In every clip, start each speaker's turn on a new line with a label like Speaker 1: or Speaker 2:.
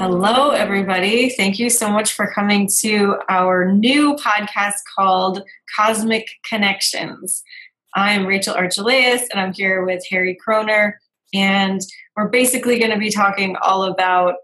Speaker 1: Hello, everybody. Thank you so much for coming to our new podcast called Cosmic Connections. I'm Rachel Archelaus, and I'm here with Harry Kroner, and we're basically going to be talking all about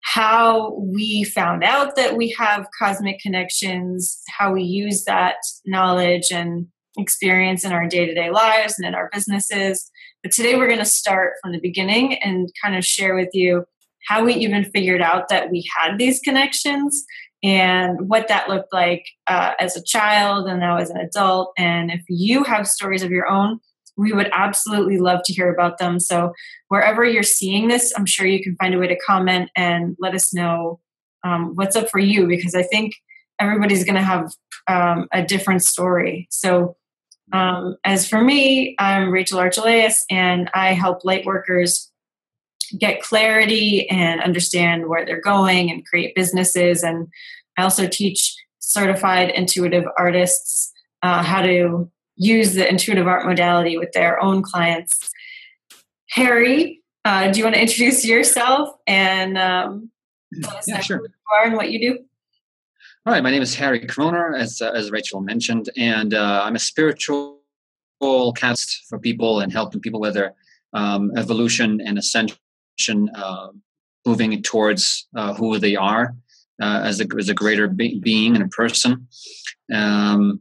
Speaker 1: how we found out that we have cosmic connections, how we use that knowledge and experience in our day to day lives and in our businesses. But today we're going to start from the beginning and kind of share with you how we even figured out that we had these connections and what that looked like uh, as a child and now as an adult. And if you have stories of your own, we would absolutely love to hear about them. So, wherever you're seeing this, I'm sure you can find a way to comment and let us know um, what's up for you because I think everybody's going to have um, a different story. So, um, as for me, I'm Rachel Archelaus and I help light workers get clarity and understand where they're going and create businesses. And I also teach certified intuitive artists uh, how to use the intuitive art modality with their own clients. Harry, uh, do you want to introduce yourself and um,
Speaker 2: yeah, sure.
Speaker 1: who you are and what you do?
Speaker 2: All right, my name is Harry Kroner, as, uh, as Rachel mentioned, and uh, I'm a spiritual cast for people and helping people with their um, evolution and ascension uh, moving towards uh, who they are uh, as, a, as a greater be- being and a person. Um,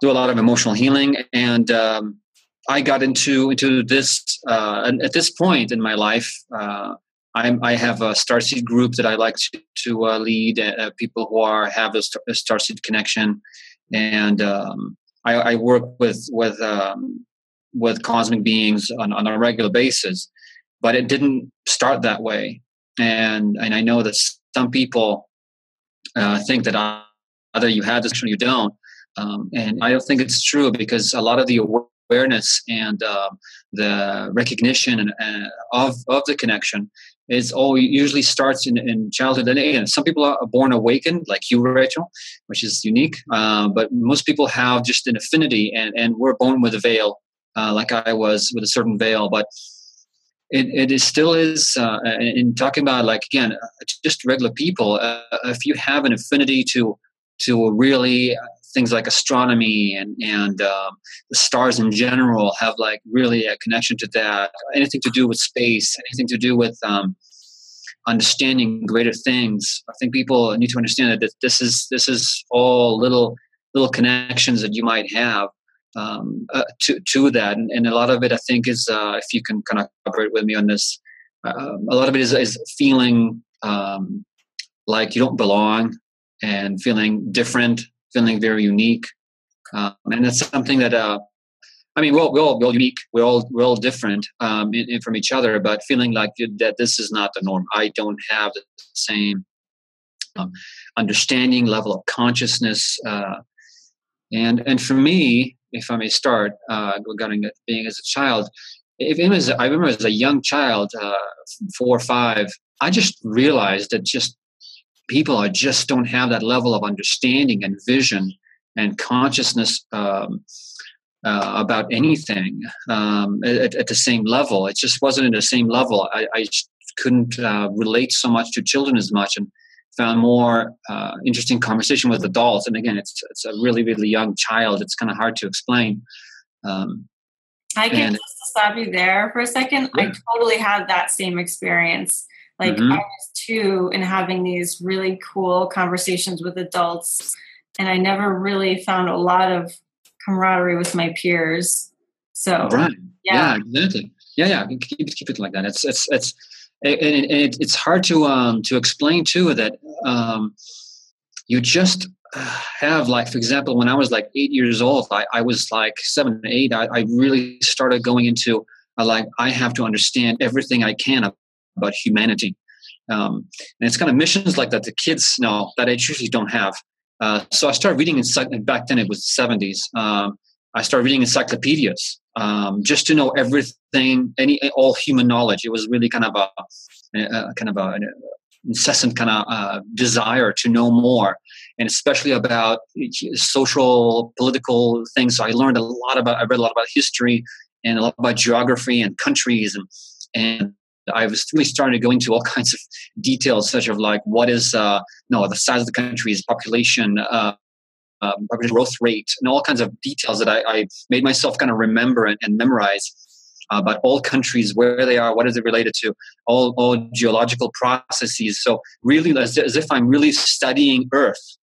Speaker 2: do a lot of emotional healing, and um, I got into into this. Uh, at this point in my life, uh, i have a starseed group that I like to, to lead. people who are have a, a starseed connection, and um, I, I, work with with um, with cosmic beings on, on a regular basis but it didn't start that way. And and I know that some people uh, think that either you have this or you don't, um, and I don't think it's true because a lot of the awareness and uh, the recognition and, uh, of of the connection is all usually starts in, in childhood. And again, some people are born awakened, like you, Rachel, which is unique. Uh, but most people have just an affinity, and and we're born with a veil, uh, like I was with a certain veil. But it, it is still is uh, in talking about like again uh, just regular people uh, if you have an affinity to to really uh, things like astronomy and and um, the stars in general have like really a connection to that anything to do with space anything to do with um, understanding greater things i think people need to understand that this is this is all little little connections that you might have um, uh, to to that, and, and, a lot of it, I think, is uh, if you can kind of cooperate with me on this, uh, a lot of it is, is feeling um, like you don't belong and feeling different, feeling very unique, um, and it's something that. Uh, I mean, we're all, we're all, we're all unique. We're all we're all different um, in, in from each other, but feeling like that this is not the norm. I don't have the same um, understanding level of consciousness, uh, and and for me, if I may start uh, regarding being as a child. If I remember as a young child, uh, four or five, I just realized that just people are just don't have that level of understanding and vision and consciousness um, uh, about anything um, at, at, the same level. It just wasn't at the same level. I, I couldn't uh, relate so much to children as much, and found more uh, interesting conversation with adults. And again, it's it's a really really young child. It's kind of hard to explain. Um,
Speaker 1: I can and, just stop you there for a second. Yeah. I totally had that same experience. Like mm-hmm. I was too in having these really cool conversations with adults, and I never really found a lot of camaraderie with my peers. So
Speaker 2: right, yeah, yeah exactly. Yeah, yeah. Keep, keep it like that. It's it's it's and, and it, it's hard to um, to explain too that um, you just have like for example when i was like eight years old i, I was like seven eight I, I really started going into uh, like i have to understand everything i can about humanity. Um, and it's kind of missions like that the kids know that i usually don't have. Uh, so i started reading in back then it was the 70s um, i started reading encyclopedias um, just to know everything, any all human knowledge. It was really kind of a, a kind of a, an incessant kind of uh, desire to know more, and especially about social, political things. So I learned a lot about. I read a lot about history and a lot about geography and countries and and I was really starting to go into all kinds of details, such of like what is uh, no the size of the country's population, uh, um, growth rate, and all kinds of details that I, I made myself kind of remember and, and memorize uh, about all countries, where they are, what is it related to, all, all geological processes. So really, as, as if I'm really studying Earth.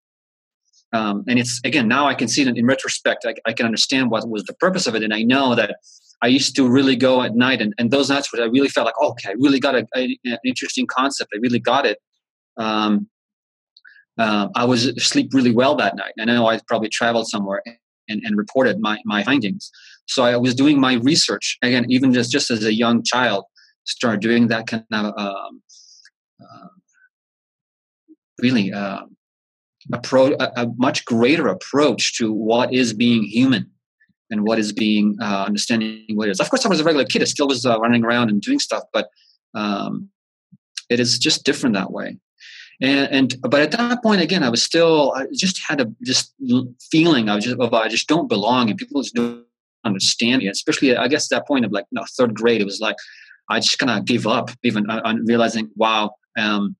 Speaker 2: Um, and it's again now I can see it in retrospect. I, I, can understand what was the purpose of it, and I know that I used to really go at night, and, and those nights where I really felt like, oh, okay, I really got a, a, an interesting concept. I really got it. Um, uh, I was sleep really well that night. I know I probably traveled somewhere and, and reported my, my findings. So I was doing my research again, even just, just as a young child, started doing that kind of um, uh, really uh, approach, a, a, much greater approach to what is being human and what is being uh, understanding what it is. Of course, I was a regular kid. I still was uh, running around and doing stuff, but um, it is just different that way. And, and but at that point, again, I was still I just had a just feeling I was just of I just don't belong, and people just don't understand me. Especially, I guess, at that point of like third grade, it was like I just kind of gave up, even uh, on realizing, wow, um,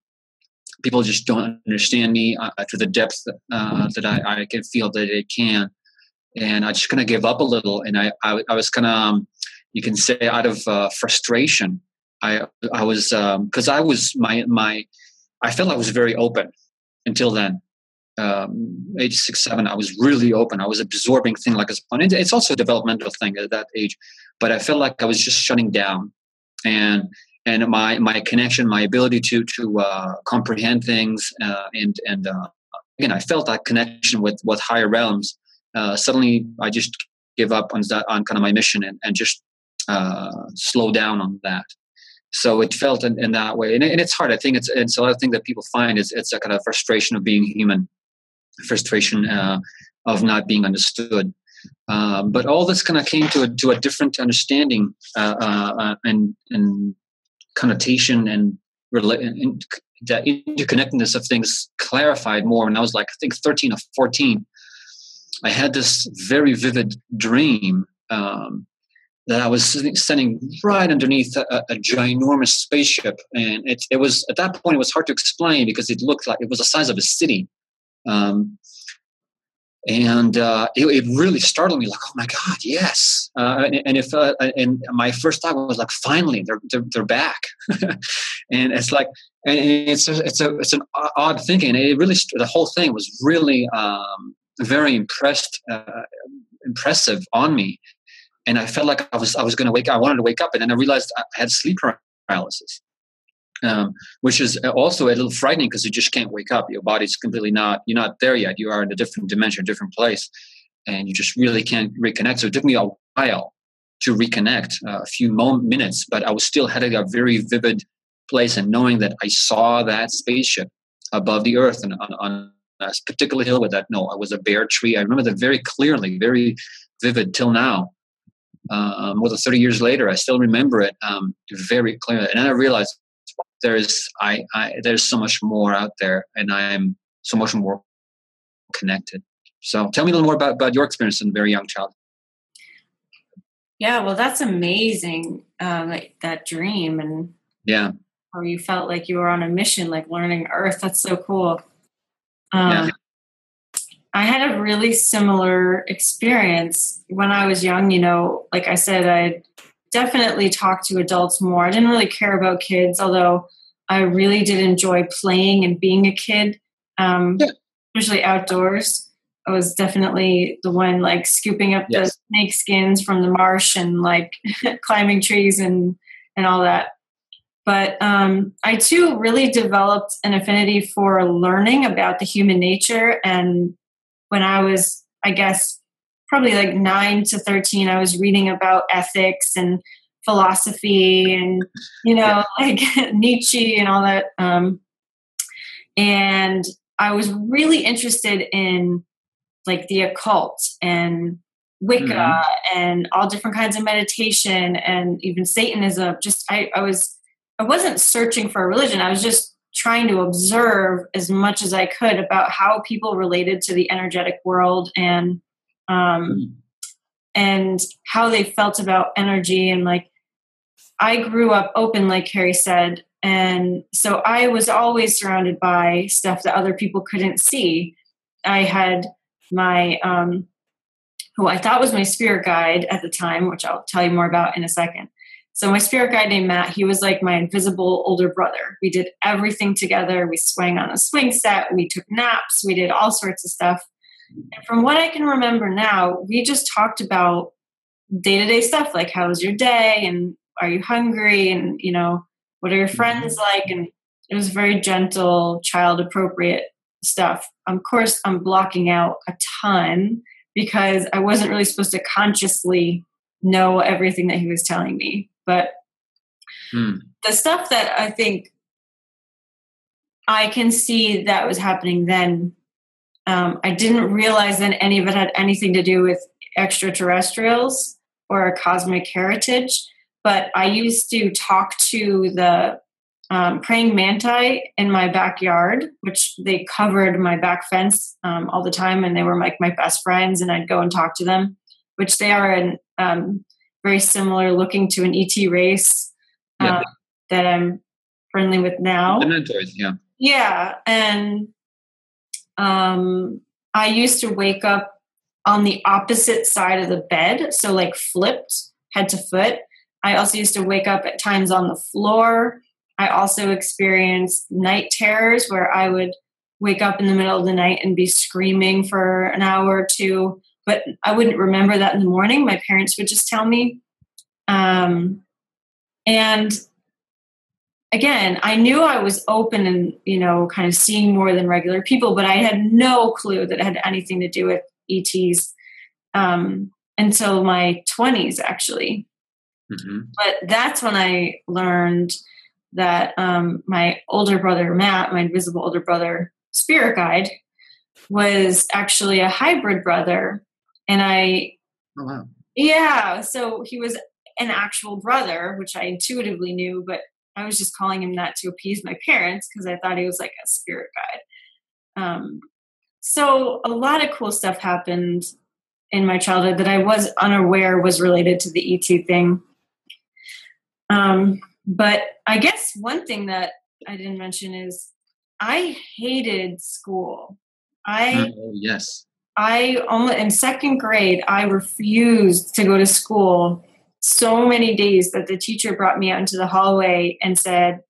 Speaker 2: people just don't understand me uh, to the depth uh, that I, I, can feel that they can and I just kind of gave up a little. And I, I, I was kind of, um, you can say, out of uh, frustration. I, I was because um, I was my my, I felt I was very open until then. Um, age six, seven, I was really open. I was absorbing things like a sponge. It's also a developmental thing at that age, but I felt like I was just shutting down, and and my my connection, my ability to to uh, comprehend things, uh, and and uh, again, I felt that connection with with higher realms uh, suddenly I just give up on that on kind of my mission and, and just uh, slow down on that. So it felt in, in that way, and, and, it's hard. I think it's it's a lot of things that people find is it's a kind of frustration of being human, frustration uh, of not being understood. Um, but all this kind of came to a to a different understanding uh, uh, uh and and connotation and, rela- and the interconnectedness of things clarified more. And I was like, I think thirteen or fourteen I had this very vivid dream um, that I was sitting, right underneath a, a, ginormous spaceship, and it, it was at that point it was hard to explain because it looked like it was the size of a city, um, and uh, it, it, really startled me. Like, oh my god, yes! Uh, and, and, if uh, and my first thought was like, finally, they're they're, they're back, and it's like, and it's a, it's a it's an odd thinking. It really the whole thing was really. Um, very impressed, uh, impressive on me. And I felt like I was I was going to wake. Up. I wanted to wake up, and then I realized I had sleep paralysis, um, which is also a little frightening because you just can't wake up. Your body's completely not. You're not there yet. You are in a different dimension, a different place, and you just really can't reconnect. So it took me a while to reconnect, uh, a few mo- minutes, but I was still having a very vivid place and knowing that I saw that spaceship above the earth and on, on a particular hill with that. No, it was a bare tree. I remember that very clearly, very vivid till now. Um, more than 30 years later, I still remember it um, very clearly. And then I realized there's I, I there's so much more out there, and I'm so much more connected. So tell me a little more about, about your experience in a very young child.
Speaker 1: Yeah, well, that's amazing. Um, like that dream and
Speaker 2: yeah,
Speaker 1: how you felt like you were on a mission, like learning Earth. That's so cool. Um, yeah. I had a really similar experience when I was young. You know, like I said, I definitely talked to adults more. I didn't really care about kids, although I really did enjoy playing and being a kid, um, yeah. especially outdoors. I was definitely the one like scooping up yes. the snake skins from the marsh and like climbing trees and and all that. But um, I too really developed an affinity for learning about the human nature. And when I was, I guess, probably like nine to 13, I was reading about ethics and philosophy and, you know, like Nietzsche and all that. Um, and I was really interested in like the occult and Wicca mm-hmm. and all different kinds of meditation and even Satanism. Just I, I was I wasn't searching for a religion. I was just trying to observe as much as I could about how people related to the energetic world and um, and how they felt about energy and like I grew up open, like Harry said. And so I was always surrounded by stuff that other people couldn't see. I had my, um, who I thought was my spirit guide at the time, which I'll tell you more about in a second. So my spirit guide named Matt, he was like my invisible older brother. We did everything together. We swang on a swing set, we took naps, we did all sorts of stuff. And from what I can remember now, we just talked about day-to-day stuff like how was your day and are you hungry and you know what are your friends mm-hmm. like and it was very gentle child appropriate stuff of course i'm blocking out a ton because i wasn't really supposed to consciously know everything that he was telling me but hmm. the stuff that i think i can see that was happening then um, i didn't realize that any of it had anything to do with extraterrestrials or a cosmic heritage but I used to talk to the um, praying manti in my backyard, which they covered my back fence um, all the time, and they were like my best friends, and I'd go and talk to them, which they are an, um, very similar looking to an ET race yeah. Um, that I'm friendly with now.
Speaker 2: The mentors, yeah.
Speaker 1: Yeah, and um, I used to wake up on the opposite side of the bed, so like flipped head to foot I also used to wake up at times on the floor. I also experienced night terrors where I would wake up in the middle of the night and be screaming for an hour or two, but I wouldn't remember that in the morning. My parents would just tell me. Um, and again, I knew I was open and, you know, kind of seeing more than regular people, but I had no clue that it had anything to do with ETs um, until my 20s, actually. Mm-hmm. But that's when I learned that um, my older brother, Matt, my invisible older brother, spirit guide, was actually a hybrid brother. And I,
Speaker 2: oh, wow.
Speaker 1: yeah, so he was an actual brother, which I intuitively knew, but I was just calling him that to appease my parents because I thought he was like a spirit guide. Um, so a lot of cool stuff happened in my childhood that I was unaware was related to the ET thing. Um, but I guess one thing that I didn't mention is I hated school. I
Speaker 2: oh, yes.
Speaker 1: I almost in second grade I refused to go to school so many days that the teacher brought me out into the hallway and said,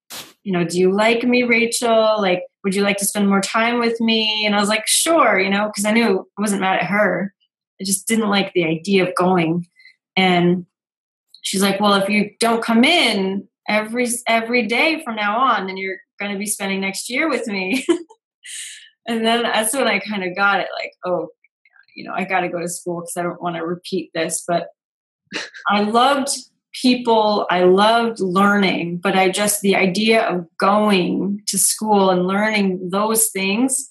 Speaker 1: you know, do you like me, Rachel? Like, would you like to spend more time with me? And I was like, sure, you know, because I knew I wasn't mad at her. I just didn't like the idea of going. And she's like, well, if you don't come in every every day from now on, then you're going to be spending next year with me. and then that's when I kind of got it, like, oh, you know, I got to go to school because I don't want to repeat this. But I loved people, I loved learning, but I just the idea of going to school and learning those things,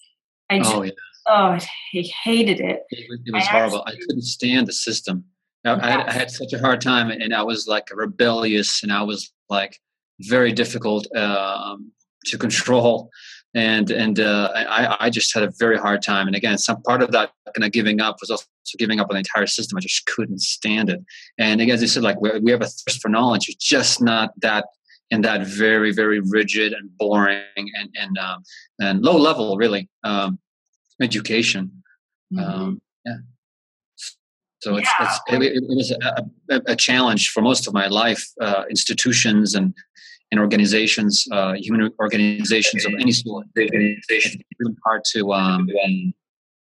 Speaker 1: I just, oh, yeah. oh I hated it.
Speaker 2: It was, it was I horrible. Actually, I couldn't stand the system. I, had, I, had, such a hard time, and I was like rebellious, and I was like very difficult um, to control, and and uh, I, I just had a very hard time. And again, some part of that kind of giving up was also giving up on the entire system. I just couldn't stand it. And again, as I said, like we we have a thirst for knowledge. It's just not that in that very very rigid and boring and and um, and low level really um, education. Mm-hmm. Um, yeah. So it's, yeah. it's it, it, was a, a, challenge for most of my life. Uh, institutions and and organizations, uh, human organizations of any sort, it's really hard to um,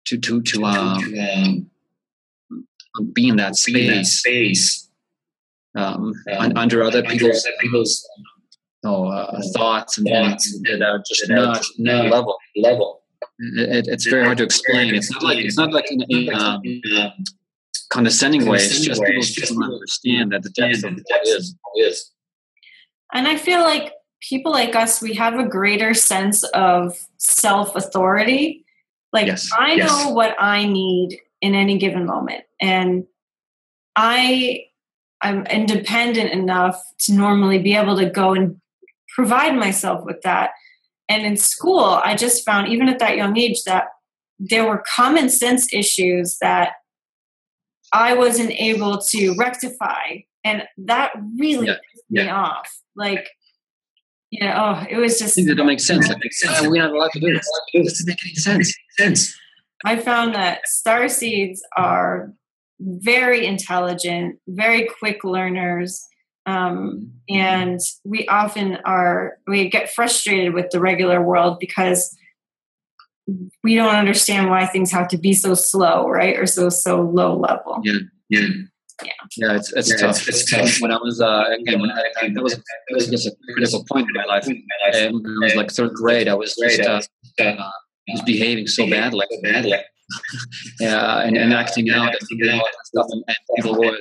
Speaker 2: to to to um, be in that space, space um, um, under other people's people's oh, uh, thoughts and thoughts that are just not, not level level. It, it's very hard to explain. It's not like it's not like in, in um, condescending way. It's just people just don't understand that the depth of what is is.
Speaker 1: And I feel like people like us, we have a greater sense of self authority. Like yes. I know yes. what I need in any given moment, and I I'm independent enough to normally be able to go and provide myself with that. And in school, I just found, even at that young age, that there were common sense issues that I wasn't able to rectify. And that really yeah. me off. Like, you know, oh, it was just.
Speaker 2: Things that don't make sense. Like, sense. we're not allowed to do this. This doesn't make any sense. sense.
Speaker 1: I found that star seeds are very intelligent, very quick learners. Um, and we often are, we get frustrated with the regular world because we don't understand why things have to be so slow, right? Or so, so low level.
Speaker 2: Yeah. Yeah. Yeah. yeah, it's it's, yeah, tough. it's, it's tough. When I was uh, again, when I, I, that was that was just a critical point in my life. And when I was like third grade, I was just uh, uh, was behaving so badly. Badly yeah, and, and acting out and stuff, and, and people were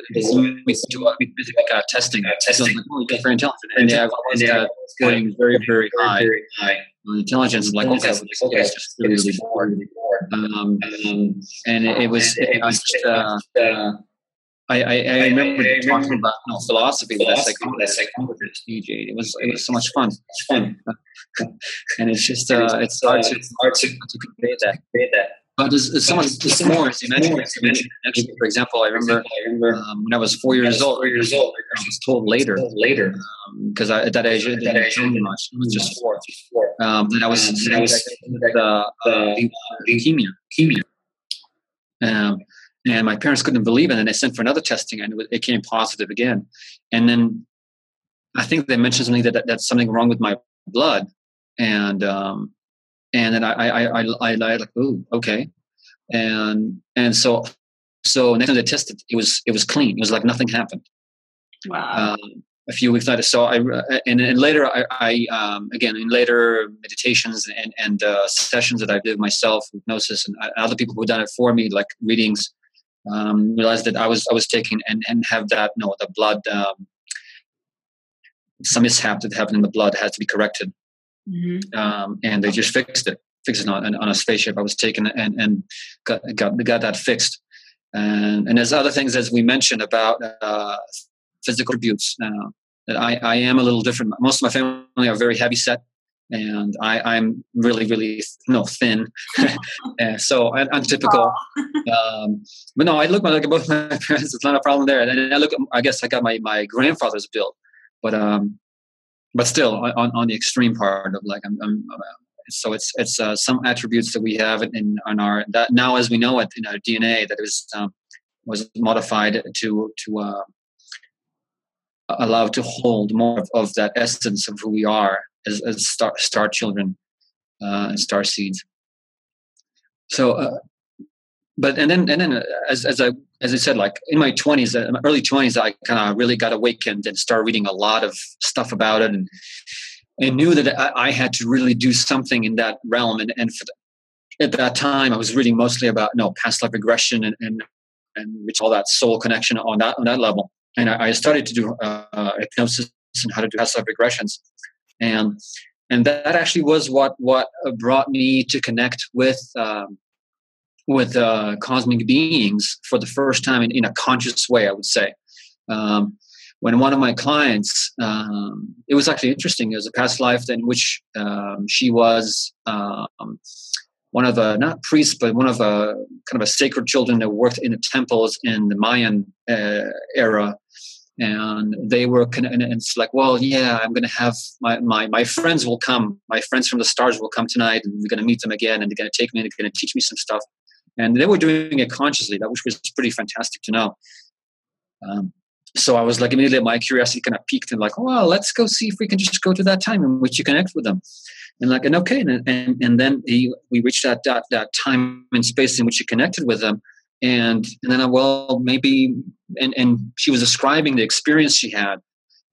Speaker 2: we do a basic uh, testing. Testing, like, oh, you're very intelligent, and yeah, I was uh, scoring very, very high. On intelligence, like okay, okay, it's just really, really bored. Um, and it, it was, it, I just, uh, I, I, I remember I, I talking remember about you know, philosophy with that psychologist, DJ. It was it was so much fun. fun. and it's just uh, it's hard to hard to, to convey that. Convey that. But there's, there's so much there's more as you mentioned. As you mentioned. Actually, for example, I remember, I um, when I was four years old. Four years old, I was told later. Later, because um, at that age, I didn't me much. It was just four. Um, that I was um, I was the, uh, the leukemia. Leukemia. Um, and my parents couldn't believe it, and they sent for another testing, and it came positive again. And then I think they mentioned something that, that that's something wrong with my blood, and um, and then I I I, I, I like oh okay, and and so so next time they tested, it was it was clean. It was like nothing happened.
Speaker 1: Wow.
Speaker 2: Um, a few weeks later, so I and, and later I, I um, again in later meditations and and uh, sessions that I did myself, hypnosis, and other people who done it for me, like readings, um, realized that I was I was taking and and have that know the blood um, some mishap that happened in the blood had to be corrected mm-hmm. um, and they just fixed it, fixed it on, on a spaceship. I was taken and and got got got that fixed. And and there's other things as we mentioned about uh, physical attributes. Uh, that I, I am a little different. Most of my family are very heavy set, and I, I'm really, really no thin. so I, am typical. um, but no, I look like both my parents. It's not a problem there. And I look, I guess I got my my grandfather's build, but um, but still on, on the extreme part of like I'm, I'm so it's it's uh, some attributes that we have in, on our that now as we know it in our DNA that was um, was modified to to uh, allow to hold more of, of, that essence of who we are as, as star, star children uh, and star seeds. So, uh, but and then and then uh, as as I as I said, like in my twenties, uh, early twenties, I kind of really got awakened and started reading a lot of stuff about it, and and knew that I, I had to really do something in that realm. And and the, at that time, I was reading mostly about no past life regression and and and which all that soul connection on that on that level. And I, I started to do uh, hypnosis and how to do past life regressions, and and that actually was what what brought me to connect with. Um, with uh, cosmic beings for the first time in, in a conscious way, I would say. Um, when one of my clients, um, it was actually interesting. It was a past life in which um, she was um, one of the not priests, but one of a kind of a sacred children that worked in the temples in the Mayan uh, era. And they were, and it's like, well, yeah, I'm to have my, my, my friends will come. My friends from the stars will come tonight, and we're to meet them again, and they're to take me and they're to teach me some stuff. And they were doing it consciously that which was pretty fantastic to know. Um, so i was like immediately my curiosity kind of peaked and like well let's go see if we can just go to that time in which you connect with them. And like and okay and and, and then he, we reached that, that that time and space in which you connected with them and and then I, well maybe and and she was describing the experience she had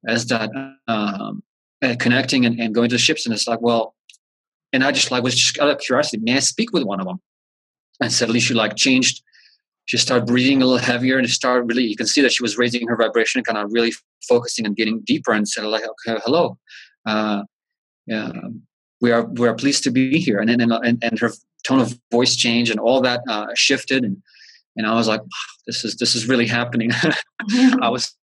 Speaker 2: as that um, uh, connecting and, and going to the ships and it's like well and I just like was just out of curiosity may I speak with one of them? And suddenly she like changed she started breathing a little heavier and started really you can see that she was raising her vibration kind of really focusing and getting deeper and said like okay hello uh, yeah, we are we are pleased to be here. And then and, and her tone of voice changed and all that uh, shifted and and I was like this is this is really happening I was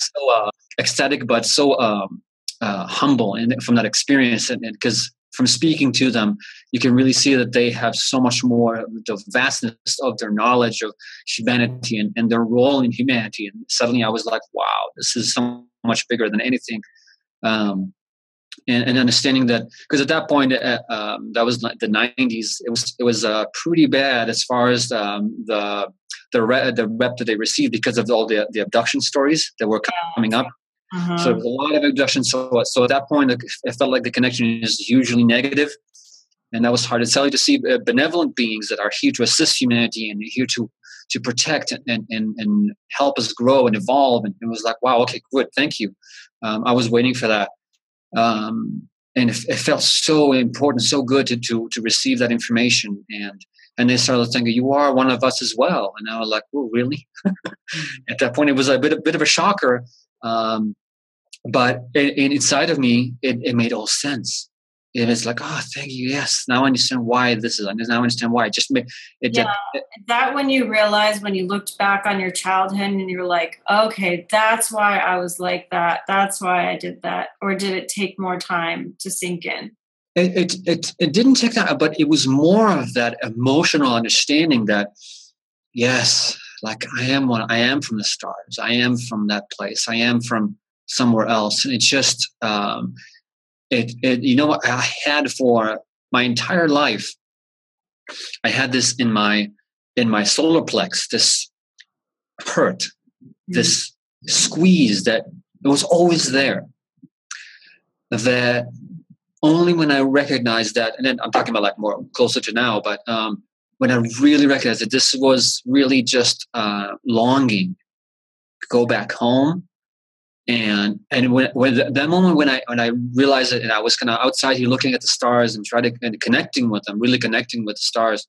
Speaker 2: so uh, ecstatic but so um, uh, humble and from that experience and because from speaking to them, you can really see that they have so much more the vastness of their knowledge of humanity and, and their role in humanity. And suddenly I was like, wow, this is so much bigger than anything. Um, and, and, understanding that because at that point uh, um, that was the 90s it was it was uh, pretty bad as far as um, the the, re- the rep that they received because of all the, the abduction stories that were coming up uh-huh. so there was a lot of abduction so, so at that point it felt like the connection is usually negative and that was hard to tell you to see uh, benevolent beings that are here to assist humanity and here to to protect and, and, and help us grow and evolve. And it was like, wow, okay, good, thank you. Um, I was waiting for that. Um, and it, it, felt so important, so good to, to, to receive that information. And, and they started thinking, you are one of us as well. And I was like, oh, really? At that point, it was a bit, a bit of a shocker. Um, but it, inside of me, it, it made all sense it was like, oh, thank you. Yes, now I understand why this is. Now I understand why. It just made it.
Speaker 1: Yeah, it, that when you realize when you looked back on your childhood and you're like, okay, that's why I was like that. That's why I did that. Or did it take more time to sink in?
Speaker 2: It it it, it didn't take that, but it was more of that emotional understanding that, yes, like I am one. I am from the stars. I am from that place. I am from somewhere else, and it's just. um it, it you know what I had for my entire life. I had this in my in my solar plex, this hurt, mm-hmm. this squeeze that it was always there. That only when I recognized that, and then I'm talking about like more closer to now, but um, when I really recognized that this was really just uh, longing to go back home and and when, when that moment when I when I realized it and I was kind of outside here looking at the stars and trying to and connecting with them, really connecting with the stars,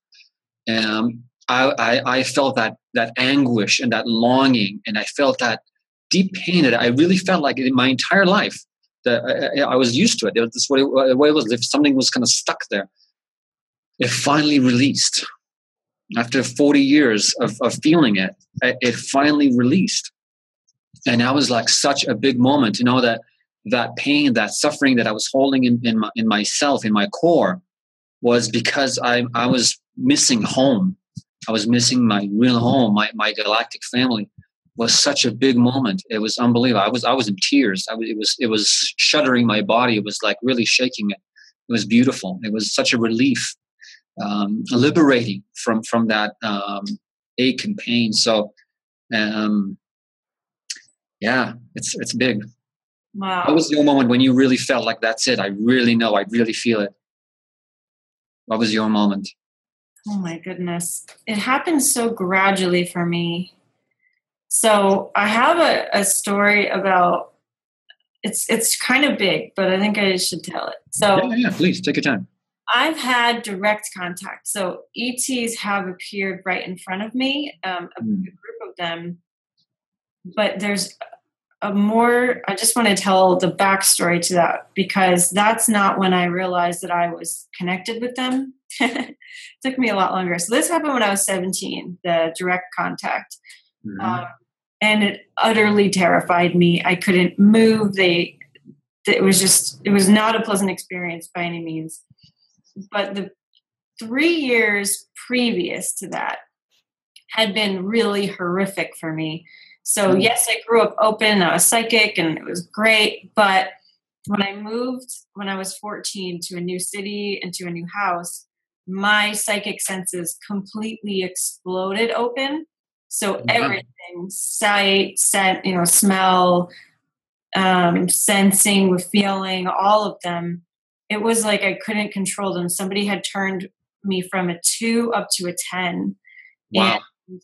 Speaker 2: um, I, I, I felt that that anguish and that longing, and I felt that deep pain that I really felt like in my entire life that I, I was used to it. It it, the way it was. If something was kind of stuck there, it finally released. After 40 years of, of feeling it, it finally released and that was like such a big moment to know that that pain that suffering that i was holding in, in, my, in myself in my core was because I, I was missing home. I was missing my real home my, my galactic family was such a big moment. It was unbelievable. I was i was in tears. I it was it was shuddering my body. It was like really shaking it it was beautiful. It was such a relief um, liberating from from that um, ache and pain. So um, yeah, it's it's big.
Speaker 1: Wow.
Speaker 2: What was your moment when you really felt like that's it? I really know. I really feel it. What was your moment?
Speaker 1: Oh my goodness. It happened so gradually for me. So I have a, a story about it's it's kind of big, but I think I should tell it. So
Speaker 2: yeah, yeah, please take your time.
Speaker 1: I've had direct contact. So ETs have appeared right in front of me, um, a, mm. a group of them. But there's a more i just want to tell the backstory to that because that's not when i realized that i was connected with them. It took me a lot longer. So this happened when i was 17 the direct contact. Mm-hmm. um, and it utterly terrified me. I couldn't move. They it was just it was not a pleasant experience by any means. But the three years previous to that had been really horrific for me so, mm-hmm. yes, I grew up open, I was psychic, and it was great. But when I moved when I was 14 to a new city and to a new house, my psychic senses completely exploded open. So, mm-hmm. everything sight, scent, you know, smell, um, sensing, feeling, all of them. It was like I couldn't control them. Somebody had turned me from a two up to a 10.
Speaker 2: Wow.
Speaker 1: And,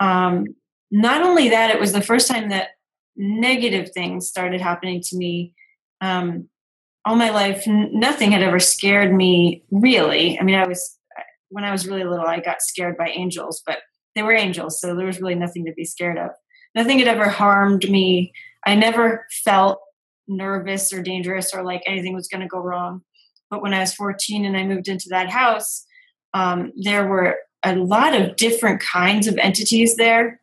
Speaker 1: um, not only that, it was the first time that negative things started happening to me. Um, all my life, n- nothing had ever scared me really. I mean, I was, when I was really little, I got scared by angels, but they were angels, so there was really nothing to be scared of. Nothing had ever harmed me. I never felt nervous or dangerous or like anything was going to go wrong. But when I was 14 and I moved into that house, um, there were a lot of different kinds of entities there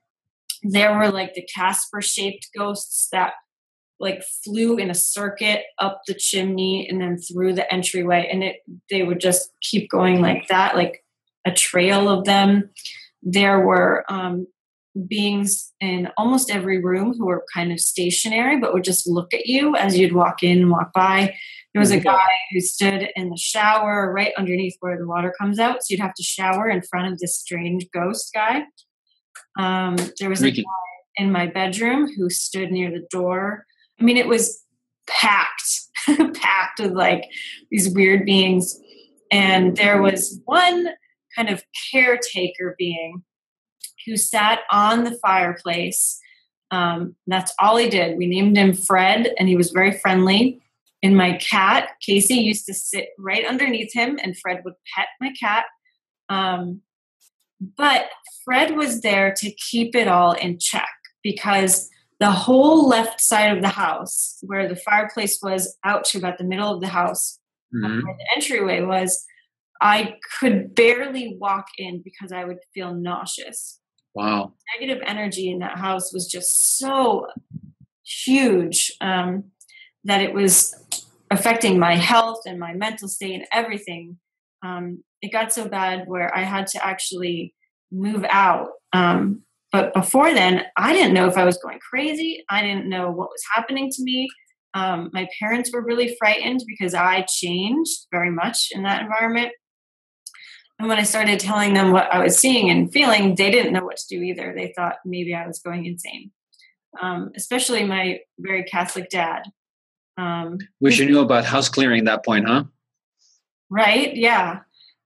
Speaker 1: there were like the Casper shaped ghosts that like flew in a circuit up the chimney and then through the entryway and it they would just keep going like that like a trail of them there were um beings in almost every room who were kind of stationary but would just look at you as you'd walk in and walk by. There was a mm-hmm. guy who stood in the shower right underneath where the water comes out, so you'd have to shower in front of this strange ghost guy. Um, there was Ricky. a guy in my bedroom who stood near the door. I mean, it was packed, packed with like these weird beings. And there was one kind of caretaker being who sat on the fireplace. Um, that's all he did. We named him Fred, and he was very friendly. And my cat, Casey, used to sit right underneath him, and Fred would pet my cat. Um, but Fred was there to keep it all in check because the whole left side of the house, where the fireplace was out to about the middle of the house, mm-hmm. where the entryway was, I could barely walk in because I would feel nauseous.
Speaker 2: Wow.
Speaker 1: Negative energy in that house was just so huge um, that it was affecting my health and my mental state and everything. Um, it got so bad where I had to actually move out. Um, but before then, I didn't know if I was going crazy. I didn't know what was happening to me. Um, my parents were really frightened because I changed very much in that environment. And when I started telling them what I was seeing and feeling, they didn't know what to do either. They thought maybe I was going insane, um, especially my very Catholic dad.
Speaker 2: Um, Wish you knew about house clearing that point, huh?
Speaker 1: Right, yeah.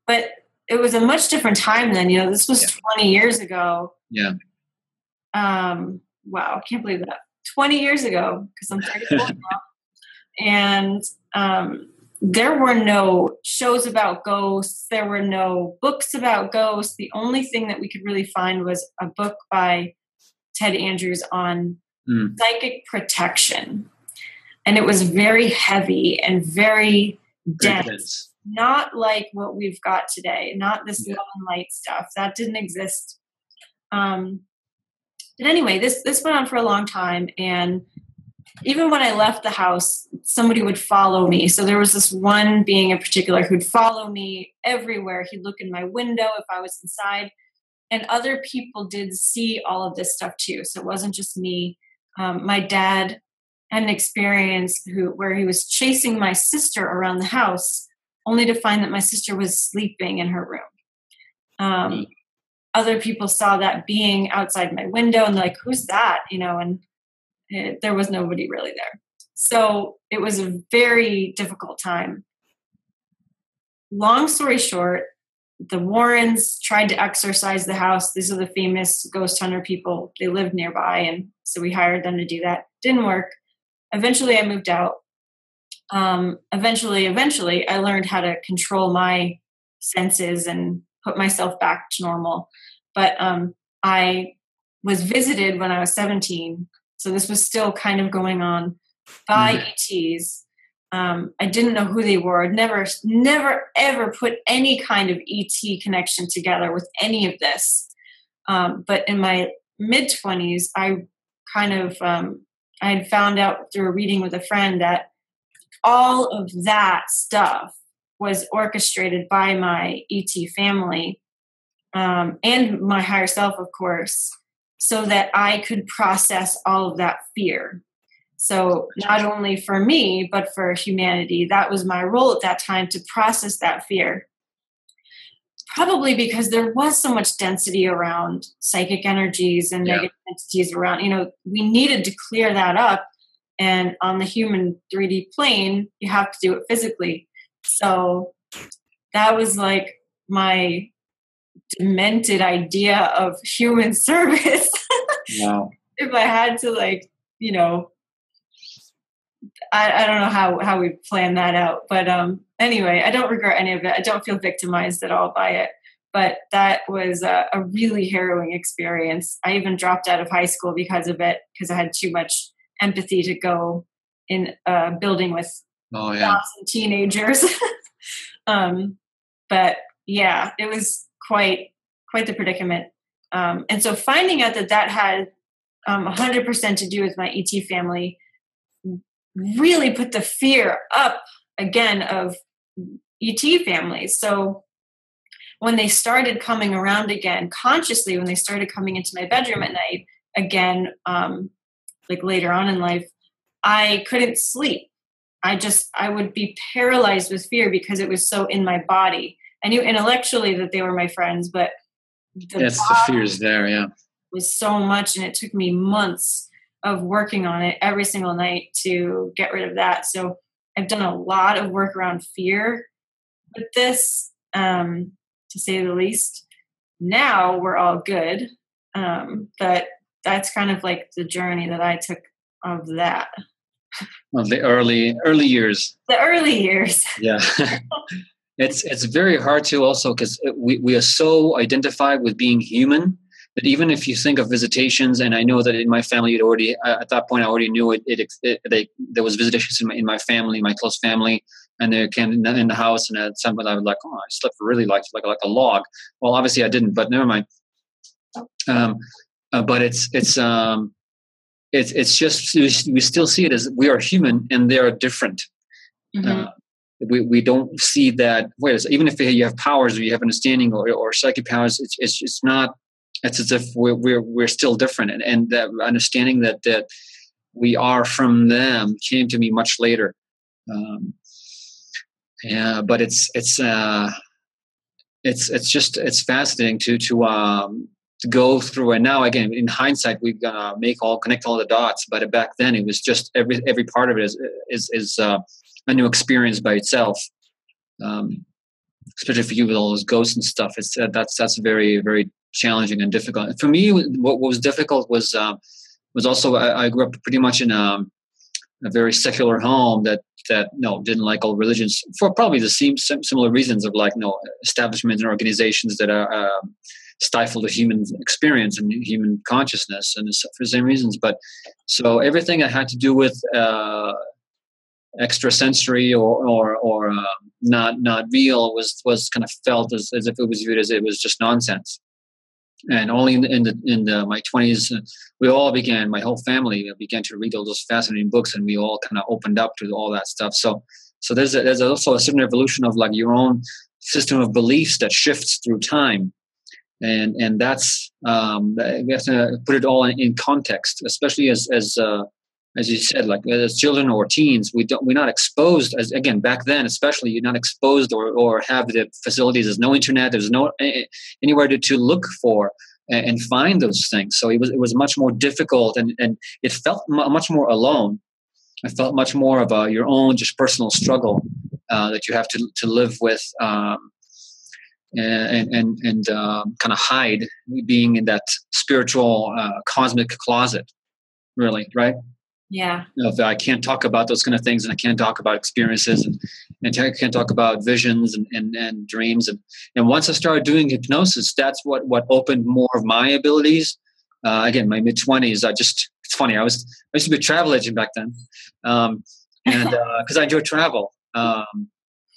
Speaker 1: But it was a much different time then. You know, this was yeah. 20 years ago.
Speaker 2: Yeah.
Speaker 1: Um, wow, I can't believe that. 20 years ago, because I'm 34 now. And um, there were no shows about ghosts there were no books about ghosts the only thing that we could really find was a book by ted andrews on mm. psychic protection and it was very heavy and very dense not like what we've got today not this yeah. love and light stuff that didn't exist um but anyway this this went on for a long time and even when I left the house, somebody would follow me. So there was this one being in particular who'd follow me everywhere. He'd look in my window if I was inside. And other people did see all of this stuff too. So it wasn't just me. Um, my dad had an experience who, where he was chasing my sister around the house, only to find that my sister was sleeping in her room. Um, other people saw that being outside my window and like, "Who's that?" You know, and it, there was nobody really there. So it was a very difficult time. Long story short, the Warrens tried to exorcise the house. These are the famous ghost hunter people. They lived nearby, and so we hired them to do that. Didn't work. Eventually, I moved out. Um, eventually, eventually, I learned how to control my senses and put myself back to normal. But um, I was visited when I was 17 so this was still kind of going on by mm-hmm. ETs. Um, I didn't know who they were. I'd never, never, ever put any kind of ET connection together with any of this. Um, but in my mid 20s, I kind of um, I had found out through a reading with a friend that all of that stuff was orchestrated by my ET family um, and my higher self, of course so that I could process all of that fear. So, not only for me, but for humanity, that was my role at that time to process that fear. Probably because there was so much density around psychic energies and yeah. negative entities around, you know, we needed to clear that up. And on the human 3D plane, you have to do it physically. So, that was like my demented idea of human service. wow. If I had to like, you know, I, I don't know how, how we planned that out. But um anyway, I don't regret any of it. I don't feel victimized at all by it. But that was a, a really harrowing experience. I even dropped out of high school because of it, because I had too much empathy to go in a building with oh, yeah. teenagers. um, but yeah, it was quite quite the predicament. Um, and so finding out that that had um, 100% to do with my ET family really put the fear up again of ET families. So when they started coming around again consciously when they started coming into my bedroom at night again um, like later on in life i couldn't sleep. I just i would be paralyzed with fear because it was so in my body. I knew intellectually that they were my friends but
Speaker 2: the yes the fear is there yeah.
Speaker 1: was so much and it took me months of working on it every single night to get rid of that. So i've done a lot of work around fear with this um, to say the least. Now we're all good um, but that's kind of like the journey that I took of that.
Speaker 2: Well, the early early years.
Speaker 1: The early years.
Speaker 2: Yeah. it's it's very hard to also because we, we are so identified with being human that even if you think of visitations and i know that in my family it already at that point i already knew it, it, it they, there was visitations in my, in my family my close family and they came in the, in the house and at some point i was like oh i slept really like like like a log well obviously i didn't but never mind um, uh, but it's it's um, it's it's just we still see it as we are human and they are different. Mm-hmm. Uh, we, we don't see that wait even if you have powers or you have understanding or, or psychic powers it's, it's it's not it's as if we're we're, we're still different and, and that understanding that that we are from them came to me much later um, yeah but it's it's uh it's it's just it's fascinating to to um to go through. And now again in hindsight we gonna uh, make all connect all the dots. But back then it was just every every part of it is is, is uh, a new experience by itself. Um, especially for you with all those ghosts and stuff it's uh, that's that's very very challenging and difficult. For me what, was difficult was um, was also I, I, grew up pretty much in a, um, a very secular home that that no didn't like all religions for probably the same similar reasons of like no establishments and organizations that are um, stifle the human experience and human consciousness and for the same reasons. But so everything that had to do with uh, extrasensory or or, or uh, not not real was was kind of felt as, as if it was viewed as it was just nonsense. And only in the, in, the, in the, my 20s uh, we all began my whole family began to read all those fascinating books and we all kind of opened up to all that stuff. So so there's a, there's also a certain evolution of like your own system of beliefs that shifts through time and and that's um, we have to put it all in, in context, especially as as uh, as you said, like as children or teens, we don't we're not exposed as again back then, especially you're not exposed or or have the facilities. There's no internet. There's no anywhere to, to look for and find those things. So it was it was much more difficult, and and it felt much more alone. I felt much more of a, your own just personal struggle uh, that you have to to live with. Um, and and and um, kind of hide being in that spiritual uh, cosmic closet really right?
Speaker 1: Yeah.
Speaker 2: You know, i can't talk about those kind of things and i can't talk about experiences and, and i can't talk about visions and, and, and dreams and, and once i started doing hypnosis that's what what opened more of my abilities. Uh, again my mid-20s i just it's funny i was i used to be a travel agent back then um, and because uh, i enjoy travel um,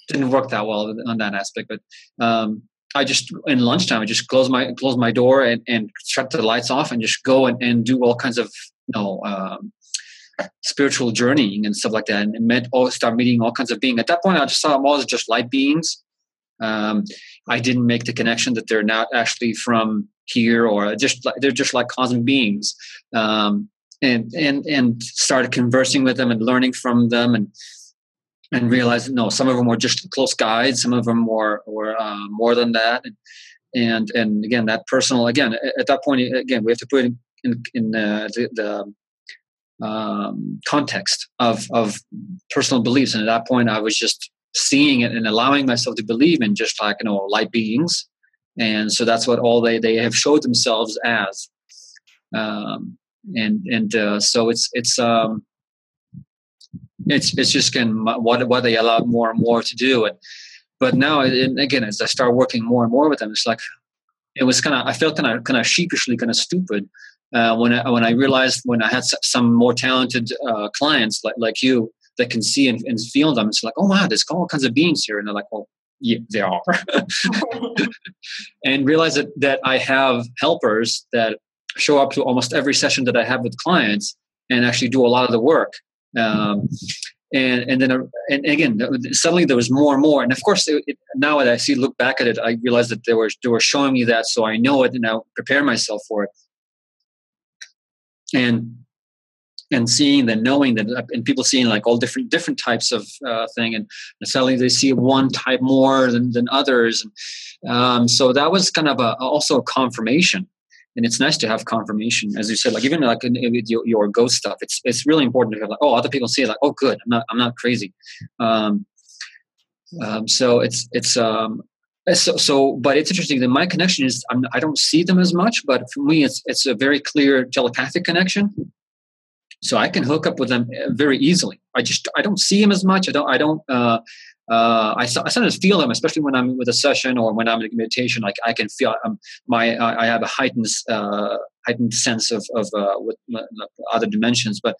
Speaker 2: didn't work that well on that aspect. But um, I just in lunchtime I just close my close my door and, and shut the lights off and just go and, and do all kinds of you know um, spiritual journeying and stuff like that and met all start meeting all kinds of beings. At that point I just saw them all as just light beings. Um, I didn't make the connection that they're not actually from here or just they're just like cosmic beings. Um, and and and started conversing with them and learning from them and and realized no, some of them were just close guides, some of them were were uh, more than that, and, and and again that personal again at that point again we have to put it in in uh, the, the um, context of of personal beliefs, and at that point I was just seeing it and allowing myself to believe in just like you know light beings, and so that's what all they they have showed themselves as, um, and and uh, so it's it's um, it's it's just again what what they allow more and more to do. And but now and again as i start working more and more with them it's like it was kind of i felt kind of kind of sheepishly kind of stupid uh, when I, when I realized when I had some more talented uh, clients like like you that can see and, and, feel them, it's like, oh wow, there's all kinds of beings here, and they're like, well, yeah, they are, and realize that that I have helpers that show up to almost every session that I have with clients and actually do a lot of the work um, and and then uh, and again suddenly there was more and more. And of course it, it, now that i see look back at it i realize that they were they were showing me that so i know it and i prepare myself for it. And and seeing that knowing that and people seeing like all different different types of uh, thing and, and suddenly they see one type more than, than others. And um, so that was kind of a, also a confirmation and it's nice to have confirmation as you said like even like with your, your ghost stuff it's it's really important to have like oh other people see it like oh good i'm not i'm not crazy. Um, um, so it's it's um so, so but it's interesting that my connection is I'm, i do not see them as much but for me it's it's a very clear telepathic connection. So i can hook up with them uh, very easily. I just i don't see them as much i don't i don't uh, uh, I, I sometimes feel them, especially when I'm with a session or when I'm in meditation. Like I can feel um, my I have a heightened uh, heightened sense of of uh, with other dimensions, but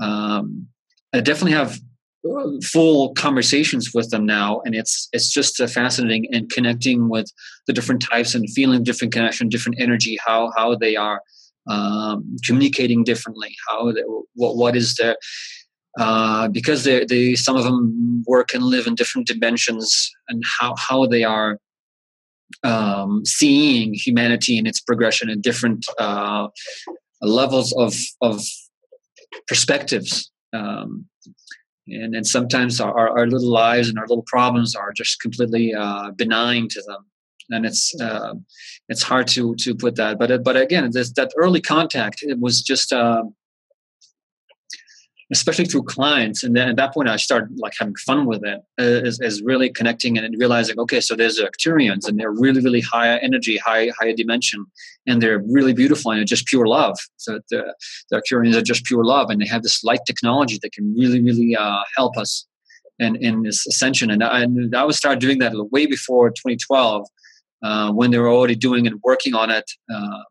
Speaker 2: um, I definitely have uh, full conversations with them now, and it's it's just uh, fascinating and connecting with the different types and feeling different connection, different energy, how how they are um, communicating differently, how they, what what is their uh, because they, they some of them work and live in different dimensions and how how they are um, seeing humanity and its progression in different uh, levels of of perspectives. Um, and, and sometimes our, our little lives and our little problems are just completely uh, benign to them and it's uh, it's hard to to put that but but again this, that early contact it was just uh, especially through clients. And then at that point, I started like having fun with it, uh, is, is really connecting and realizing, okay, so there's Arcturians and they're really, really high energy, high, higher dimension, and they're really beautiful and just pure love. So the, the Arcturians are just pure love, and they have this light technology that can really, really uh, help us in, in this ascension. And I, and I would start doing that way before 2012. Uh, when they were already doing and working on it, uh,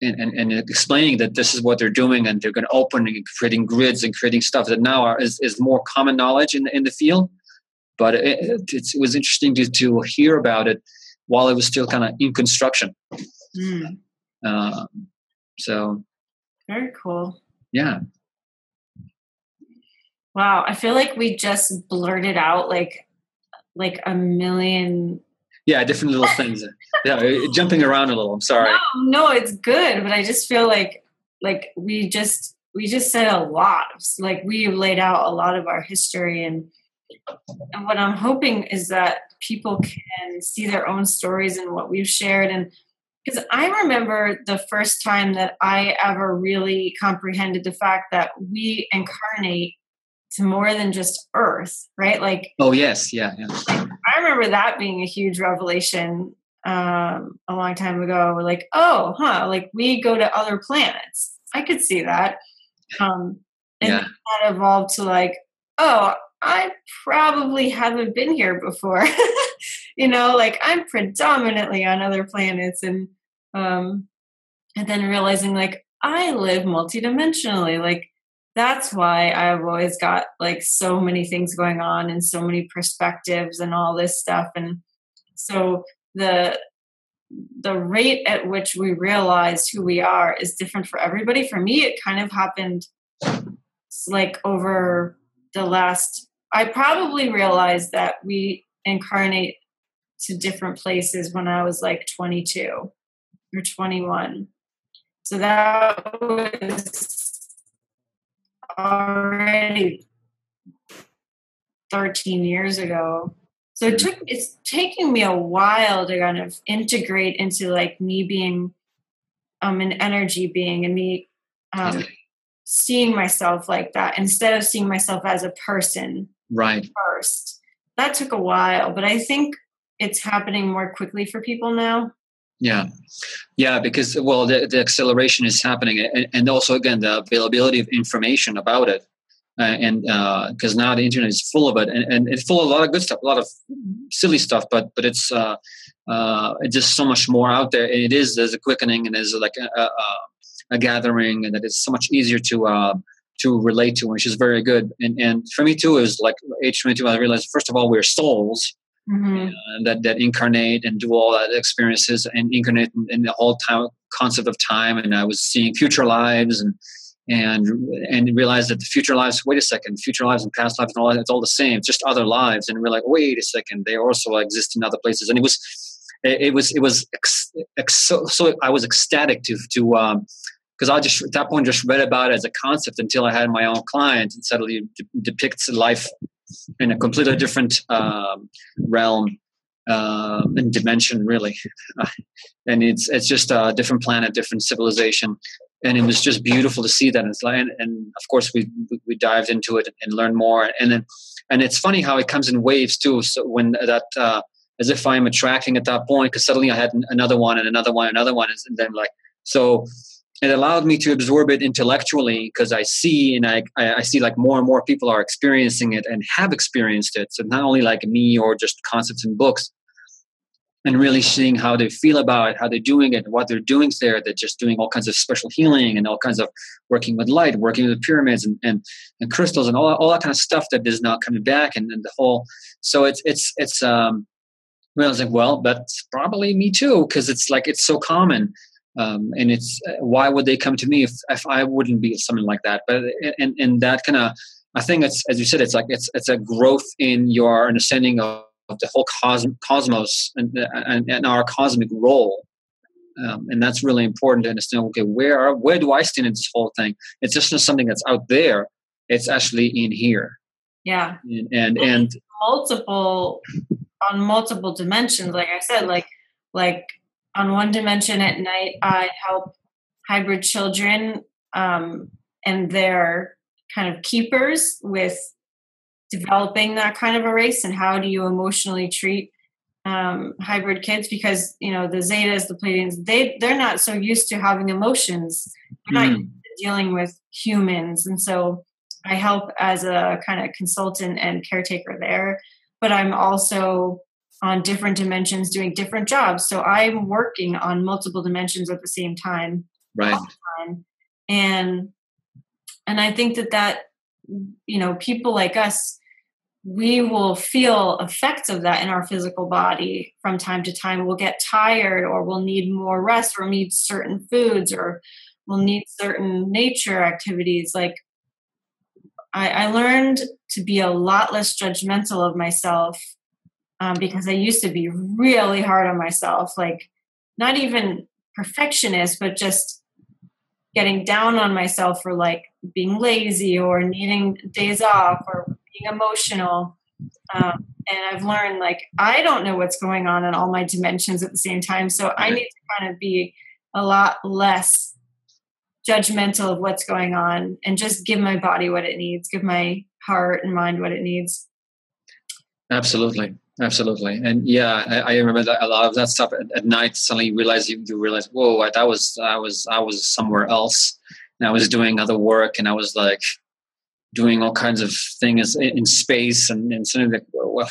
Speaker 2: and, and, and, explaining that this is what they're doing and they're going to open and creating grids and creating stuff that now are, is, is more common knowledge in, in the field. But it, it, it was interesting to, to hear about it while it was still kind of in construction. Mm. Um, so.
Speaker 1: Very cool.
Speaker 2: Yeah.
Speaker 1: Wow. I feel like we just blurted out like like a million
Speaker 2: yeah, different little things. yeah, jumping around a little. I'm sorry.
Speaker 1: No, no, it's good, but I just feel like like we just we just said a lot. Like we laid out a lot of our history, and and what I'm hoping is that people can see their own stories and what we've shared, and because I remember the first time that I ever really comprehended the fact that we incarnate to more than just Earth, right? Like,
Speaker 2: oh yes, yeah, yeah.
Speaker 1: I remember that being a huge revelation um, a long time ago. Like, oh, huh, like we go to other planets. I could see that. Um, and yeah. that evolved to like, oh, I probably haven't been here before. you know, like I'm predominantly on other planets, and um, and then realizing like I live multidimensionally. Like that's why I've always got like so many things going on and so many perspectives and all this stuff. And so the the rate at which we realize who we are is different for everybody. For me, it kind of happened like over the last I probably realized that we incarnate to different places when I was like 22 or 21. So that was already 13 years ago. So it took it's taking me a while to kind of integrate into like me being um an energy being and me um seeing myself like that instead of seeing myself as a person
Speaker 2: right
Speaker 1: first. That took a while, but I think it's happening more quickly for people now.
Speaker 2: Yeah, yeah, because well, the, the acceleration is happening, and, and, also again the availability of information about it, uh, and because uh, now the internet is full of it, and, and, it's full of a lot of good stuff, a lot of silly stuff, but but it's uh, uh, it's just so much more out there. And it is there's a quickening, and there's like a, a, a gathering, and that it's so much easier to. Uh, to relate to, which is very good, and and for me too, is like age twenty two. I realized first of all we're souls, mm-hmm. uh, that that incarnate and do all that experiences and incarnate in, the whole time concept of time. And I was seeing future lives and and and realized that the future lives wait a second future lives and past lives and all that it's all the same just other lives and we're like wait a second they also exist in other places and it was it, was it was ex, ex, so, so i was ecstatic to to um because I just at that point just read about it as a concept until I had my own client and suddenly de- depicts life in a completely different um, realm uh, and dimension, really. and it's it's just a different planet, different civilization, and it was just beautiful to see that. And, and, and of course, we we dived into it and learned more. And then, and it's funny how it comes in waves too. So when that, uh, as if I'm attracting at that point, because suddenly I had another one and another one, another one, and then like so. It allowed me to absorb it intellectually because I see and I, I see like more and more people are experiencing it and have experienced it. So not only like me or just concepts in books, and really seeing how they feel about it, how they're doing it, what they're doing there. They're just doing all kinds of special healing and all kinds of working with light, working with pyramids and, and, and crystals and all, all that kind of stuff that is not coming back and, and the whole. So it's, it's, it's, um, I was like, well, that's probably me too, because it's like, it's so common. Um, and it's, uh, why would they come to me if, if I wouldn't be something like that? But, and, and that kind of, I think it's, as you said, it's like, it's, it's a growth in your understanding of, of the whole cosmos and, and, and our cosmic role. Um, and that's really important to understand. Okay, where are, where do I stand in this whole thing? It's just not something that's out there; it's actually in here.
Speaker 1: Yeah,
Speaker 2: and and, and
Speaker 1: multiple on multiple dimensions. Like I said, like like on one dimension at night, I help hybrid children um, and their kind of keepers with developing that kind of a race and how do you emotionally treat um, hybrid kids because you know the zetas the pleiadians they they're not so used to having emotions they're mm. not dealing with humans and so i help as a kind of consultant and caretaker there but i'm also on different dimensions doing different jobs. So i'm working on multiple dimensions at the same time.
Speaker 2: Right.
Speaker 1: Time. and and i think that that you know people like us we will feel effects of that in our physical body from time to time. We'll get tired or we'll need more rest or need certain foods or we'll need certain nature activities. Like i, I learned to be a lot less judgmental of myself um, because i used to be really hard on myself like not even perfectionist but just getting down on myself for like being lazy or needing days off or being emotional. Um, and I've learned like I don't know what's going on in all my dimensions at the same time. So I need to kind of be a lot less judgmental of what's going on and just give my body what it needs, give my heart and mind what it needs.
Speaker 2: Absolutely. Absolutely. And yeah, I, I remember that a lot of that stuff at, at night, suddenly you realize you, you realize, whoa, I, that was, I was, I was somewhere else. And I was doing other work and I was like, doing all kinds of things in space and, and something like well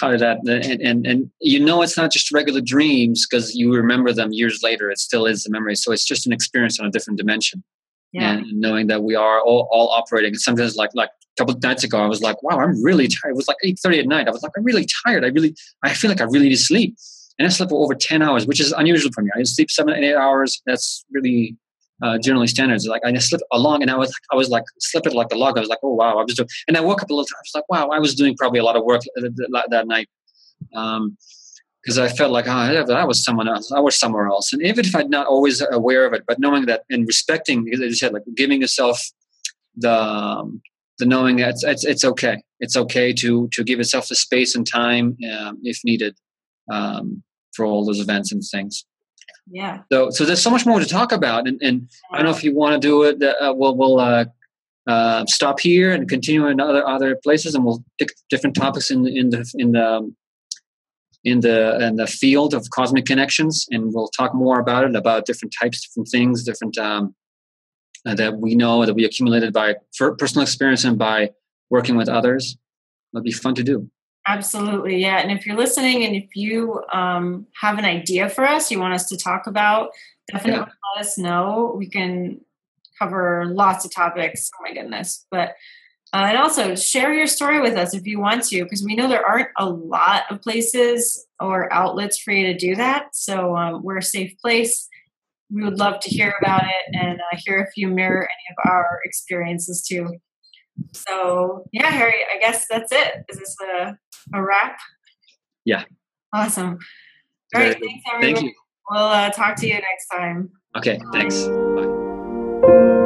Speaker 2: how did that and, and, and you know it's not just regular dreams because you remember them years later. It still is a memory. So it's just an experience on a different dimension. Yeah. and knowing that we are all, all operating. And sometimes like like couple of nights ago i was like wow i'm really tired it was like 8.30 at night i was like i'm really tired i really i feel like i really need to sleep and i slept for over 10 hours which is unusual for me i sleep seven eight hours that's really uh, generally standards. Like I slipped along, and I was I was like slipping like the log. I was like, oh wow, I was doing. And I woke up a little. I was like, wow, I was doing probably a lot of work that night. Um, because I felt like oh, that was someone else. I was somewhere else, and even if I'm not always aware of it, but knowing that and respecting, as you said, like giving yourself the um, the knowing that it's, it's, it's okay. It's okay to to give yourself the space and time um, if needed um, for all those events and things
Speaker 1: yeah
Speaker 2: so so there's so much more to talk about and, and i don't know if you want to do it uh, we'll we'll uh, uh, stop here and continue in other other places and we'll pick different topics in in the in the in the in the field of cosmic connections and we'll talk more about it about different types different things different um, uh, that we know that we accumulated by personal experience and by working with others it'll be fun to do
Speaker 1: Absolutely, yeah. And if you're listening and if you um, have an idea for us, you want us to talk about, definitely yeah. let us know. We can cover lots of topics. Oh my goodness! But uh, and also share your story with us if you want to, because we know there aren't a lot of places or outlets for you to do that. So um, we're a safe place. We would love to hear about it and uh, hear if you mirror any of our experiences too. So, yeah, Harry, I guess that's it. Is this a, a wrap?
Speaker 2: Yeah.
Speaker 1: Awesome. All right. Thanks, everyone. Thank you. We'll uh, talk to you next time.
Speaker 2: Okay. Thanks. Bye.